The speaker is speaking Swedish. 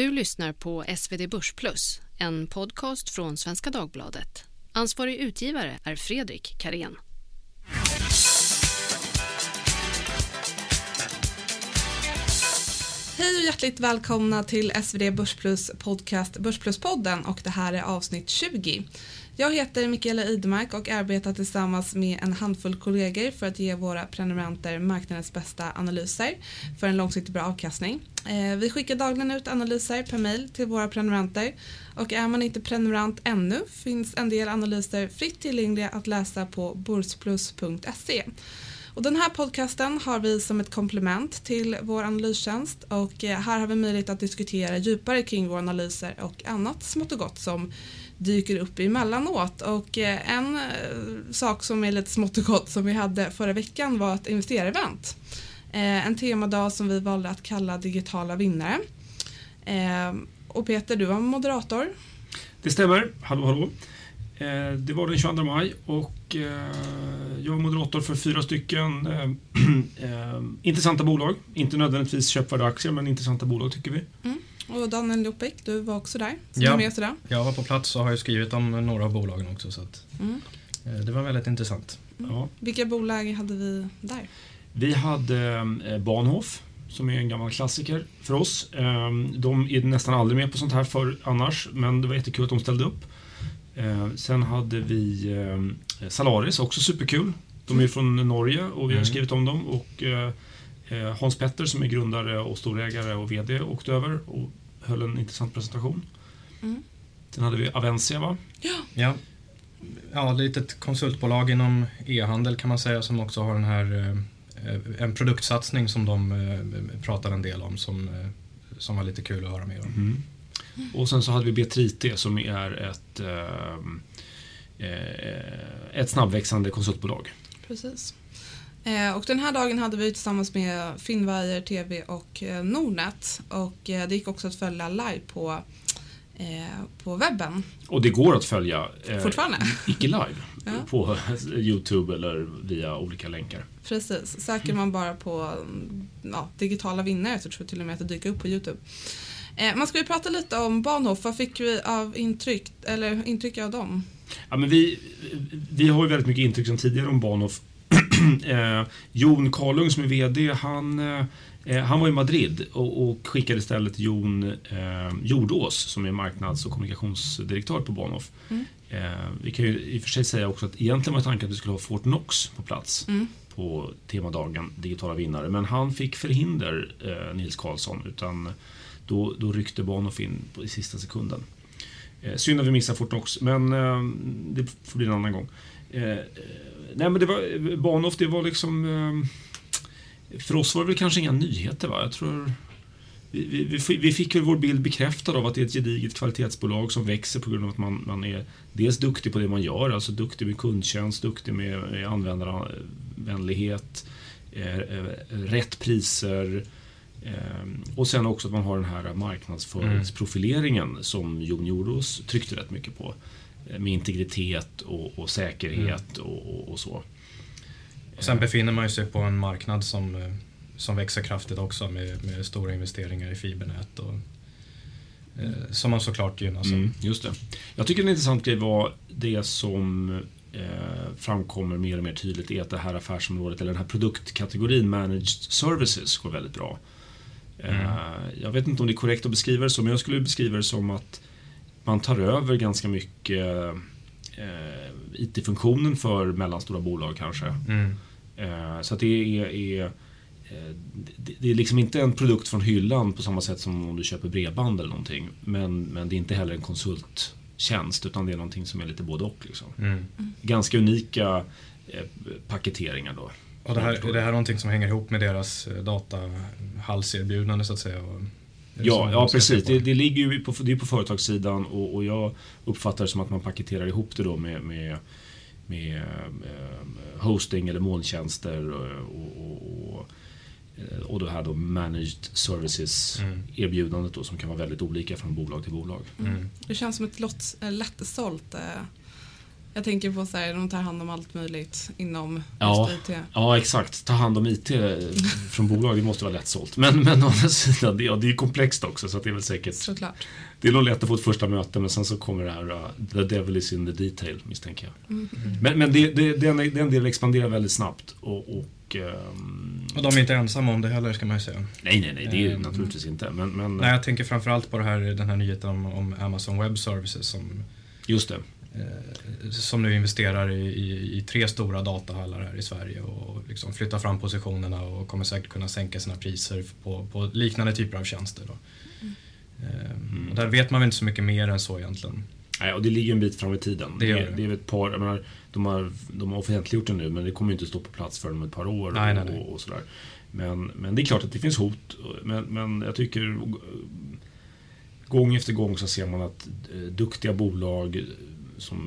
Du lyssnar på SvD Börsplus, en podcast från Svenska Dagbladet. Ansvarig utgivare är Fredrik Karén. Hej och hjärtligt välkomna till SvD Börsplus podcast Börspluspodden och det här är avsnitt 20. Jag heter Mikaela Idmark och arbetar tillsammans med en handfull kollegor för att ge våra prenumeranter marknadens bästa analyser för en långsiktigt bra avkastning. Eh, vi skickar dagligen ut analyser per mail till våra prenumeranter och är man inte prenumerant ännu finns en del analyser fritt tillgängliga att läsa på borsplus.se. Och den här podcasten har vi som ett komplement till vår analystjänst och eh, här har vi möjlighet att diskutera djupare kring våra analyser och annat smått och gott som dyker upp emellanåt. Och eh, en eh, sak som är lite smått och gott som vi hade förra veckan var ett investerarevent. En temadag som vi valde att kalla digitala vinnare. Och Peter, du var moderator. Det stämmer. Hallå, hallå. Det var den 22 maj och jag är moderator för fyra stycken intressanta bolag. Inte nödvändigtvis köpvärda aktier, men intressanta bolag tycker vi. Mm. Och Daniel Lopek, du var också där. Ja, med där. jag var på plats och har ju skrivit om några av bolagen också. Så att, mm. Det var väldigt intressant. Mm. Ja. Vilka bolag hade vi där? Vi hade Bahnhof som är en gammal klassiker för oss. De är nästan aldrig med på sånt här för annars, men det var jättekul att de ställde upp. Sen hade vi Salaris, också superkul. De är från Norge och vi har mm. skrivit om dem. Och Hans Petter som är grundare och storägare och VD åkte över och höll en intressant presentation. Mm. Sen hade vi Avencia va? Ja. ja. Ett konsultbolag inom e-handel kan man säga som också har den här eh, en produktsatsning som de eh, pratar en del om som, eh, som var lite kul att höra mer om. Mm. Och sen så hade vi B3IT som är ett, ett snabbväxande konsultbolag. Precis. Eh, och den här dagen hade vi tillsammans med Finnwire TV och eh, Nordnet och eh, det gick också att följa live på, på webben. Och det går att följa Fortfarande? icke live ja. på Youtube eller via olika länkar. Precis, söker man bara på ja, digitala vinnare så tror jag till och med att det dyker upp på Youtube. man ska ju prata lite om Bahnhof, vad fick vi av intryck, eller intryck av dem? Ja, men vi, vi har ju väldigt mycket intryck sedan tidigare om Bahnhof eh, Jon Karlung som är VD, han, eh, han var i Madrid och, och skickade istället Jon eh, Jordås som är marknads och kommunikationsdirektör på Bahnhof. Mm. Eh, vi kan ju i och för sig säga också att egentligen var tanken att vi skulle ha Fortnox på plats mm. på temadagen Digitala vinnare. Men han fick förhinder, eh, Nils Karlsson, utan då, då ryckte Bahnhof in i sista sekunden. Eh, synd att vi missar Fortnox, men eh, det får bli en annan gång. Eh, eh nej men det var, eh, Bahnhof, det var liksom... Eh, för oss var det väl kanske inga nyheter va? Jag tror... Vi, vi, vi, fick väl vår bild bekräftad av att det är ett gediget kvalitetsbolag som växer på grund av att man, man är dels duktig på det man gör, alltså duktig med kundtjänst, duktig med användarvänlighet, eh, rätt priser eh, och sen också att man har den här marknadsföringsprofileringen mm. som Jon Jordås tryckte rätt mycket på med integritet och, och säkerhet mm. och, och, så. Och sen befinner man sig på en marknad som, eh, som växer kraftigt också med, med stora investeringar i fibernät. Och, mm. Som man såklart gynnas av. Mm, just det. Jag tycker en intressant grej var det som eh, framkommer mer och mer tydligt är att det här affärsområdet eller den här produktkategorin managed services går väldigt bra. Mm. Eh, jag vet inte om det är korrekt att beskriva det så, men jag skulle beskriva det som att man tar över ganska mycket eh, IT-funktionen för mellanstora bolag kanske. Mm. Eh, så att det är, är det är liksom inte en produkt från hyllan på samma sätt som om du köper bredband eller någonting. Men, men det är inte heller en konsulttjänst utan det är någonting som är lite både och. Liksom. Mm. Ganska unika eh, paketeringar då. Och det här, är det här någonting som hänger ihop med deras eh, datahalserbjudande så att säga? Ja, ja precis. Det, det, ligger ju på, det är på företagssidan och, och, jag uppfattar det som att man paketerar ihop det då med, med, med eh, hosting eller molntjänster och, och, och och det här då managed services mm. erbjudandet då som kan vara väldigt olika från bolag till bolag. Mm. Det känns som ett lott, lättsålt eh, Jag tänker på så här, de tar hand om allt möjligt inom Ja. just IT. Ja, exakt. Ta hand om IT från bolag, det måste vara lättsålt. Men, men å andra sidan, det, ja, det är komplext också så att det är väl säkert Såklart. Det är nog lätt att få ett första möte men sen så kommer det här uh, The devil is in the detail misstänker jag. Men, men det, det, den, den delen expanderar väldigt snabbt och, och ehm, Och de är inte ensamma om det heller ska man ju säga. Nej, nej, nej, det är ju Ehm, naturligtvis inte. Men, men Nej, jag tänker framförallt på det här, den här nyheten om, om Amazon Web Services som, just det. Eh, som nu investerar i, i, i tre stora datahallar här i Sverige och liksom flyttar fram positionerna och kommer säkert kunna sänka sina priser på, på liknande typer av tjänster. Eh, och där vet man väl inte så mycket mer än så egentligen. Nej, och det ligger en bit fram i tiden. Det Det, det. är ett par, jag menar, de, har, de har offentliggjort det nu men det kommer inte stå på plats förrän om ett par år. Nej, och, nej, nej. och, sådär. Men, men det är klart att det finns hot. Men, men jag tycker gång efter gång så ser man att eh, duktiga bolag som